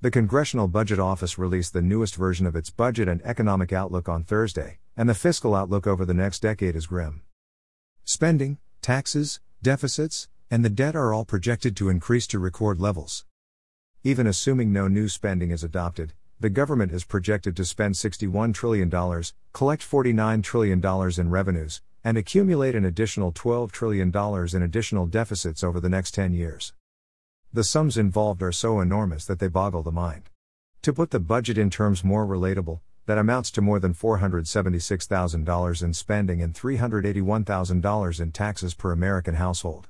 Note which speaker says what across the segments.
Speaker 1: The Congressional Budget Office released the newest version of its budget and economic outlook on Thursday, and the fiscal outlook over the next decade is grim. Spending, taxes, deficits, and the debt are all projected to increase to record levels. Even assuming no new spending is adopted, the government is projected to spend $61 trillion, collect $49 trillion in revenues, and accumulate an additional $12 trillion in additional deficits over the next 10 years. The sums involved are so enormous that they boggle the mind. To put the budget in terms more relatable, that amounts to more than $476,000 in spending and $381,000 in taxes per American household.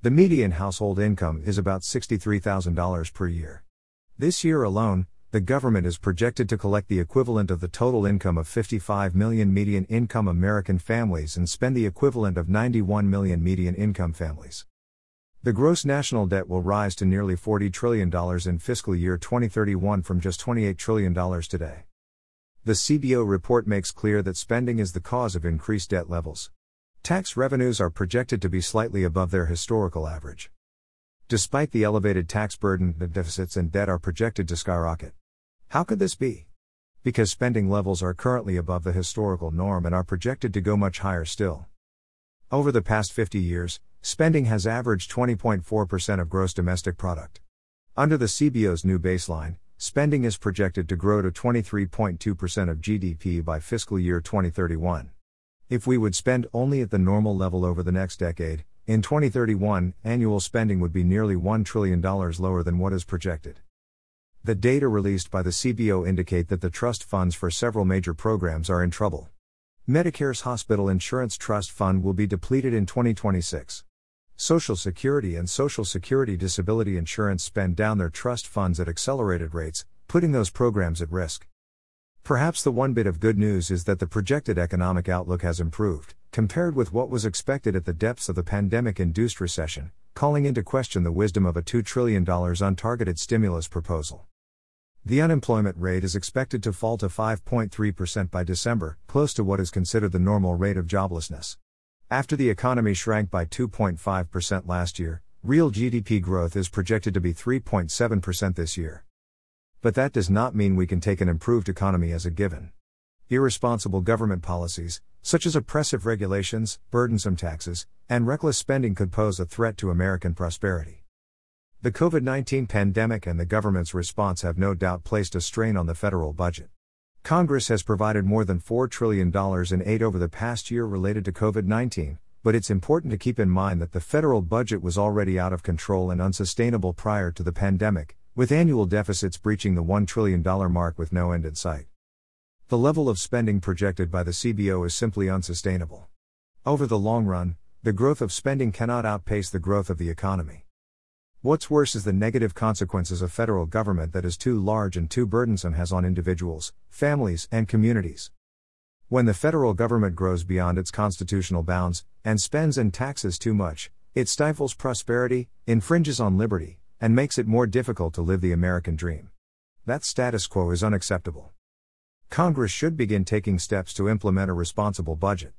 Speaker 1: The median household income is about $63,000 per year. This year alone, the government is projected to collect the equivalent of the total income of 55 million median income American families and spend the equivalent of 91 million median income families. The gross national debt will rise to nearly $40 trillion in fiscal year 2031 from just $28 trillion today. The CBO report makes clear that spending is the cause of increased debt levels. Tax revenues are projected to be slightly above their historical average. Despite the elevated tax burden, the deficits and debt are projected to skyrocket. How could this be? Because spending levels are currently above the historical norm and are projected to go much higher still. Over the past 50 years, Spending has averaged 20.4% of gross domestic product. Under the CBO's new baseline, spending is projected to grow to 23.2% of GDP by fiscal year 2031. If we would spend only at the normal level over the next decade, in 2031, annual spending would be nearly $1 trillion lower than what is projected. The data released by the CBO indicate that the trust funds for several major programs are in trouble. Medicare's Hospital Insurance Trust Fund will be depleted in 2026. Social Security and Social Security Disability Insurance spend down their trust funds at accelerated rates, putting those programs at risk. Perhaps the one bit of good news is that the projected economic outlook has improved, compared with what was expected at the depths of the pandemic induced recession, calling into question the wisdom of a $2 trillion untargeted stimulus proposal. The unemployment rate is expected to fall to 5.3% by December, close to what is considered the normal rate of joblessness. After the economy shrank by 2.5% last year, real GDP growth is projected to be 3.7% this year. But that does not mean we can take an improved economy as a given. Irresponsible government policies, such as oppressive regulations, burdensome taxes, and reckless spending, could pose a threat to American prosperity. The COVID 19 pandemic and the government's response have no doubt placed a strain on the federal budget. Congress has provided more than $4 trillion in aid over the past year related to COVID 19, but it's important to keep in mind that the federal budget was already out of control and unsustainable prior to the pandemic, with annual deficits breaching the $1 trillion mark with no end in sight. The level of spending projected by the CBO is simply unsustainable. Over the long run, the growth of spending cannot outpace the growth of the economy. What's worse is the negative consequences of federal government that is too large and too burdensome has on individuals, families, and communities. When the federal government grows beyond its constitutional bounds, and spends and taxes too much, it stifles prosperity, infringes on liberty, and makes it more difficult to live the American dream. That status quo is unacceptable. Congress should begin taking steps to implement a responsible budget.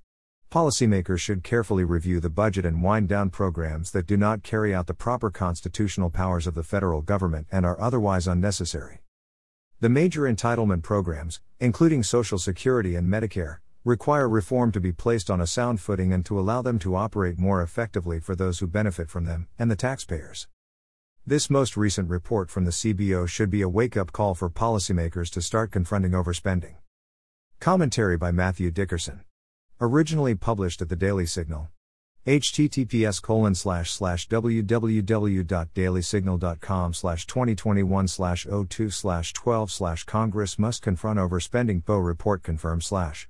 Speaker 1: Policymakers should carefully review the budget and wind down programs that do not carry out the proper constitutional powers of the federal government and are otherwise unnecessary. The major entitlement programs, including Social Security and Medicare, require reform to be placed on a sound footing and to allow them to operate more effectively for those who benefit from them and the taxpayers. This most recent report from the CBO should be a wake up call for policymakers to start confronting overspending. Commentary by Matthew Dickerson. Originally published at the Daily Signal. https www.dailysignal.com slash 2021 slash 02 slash 12 slash Congress must confront overspending Poe report confirmed slash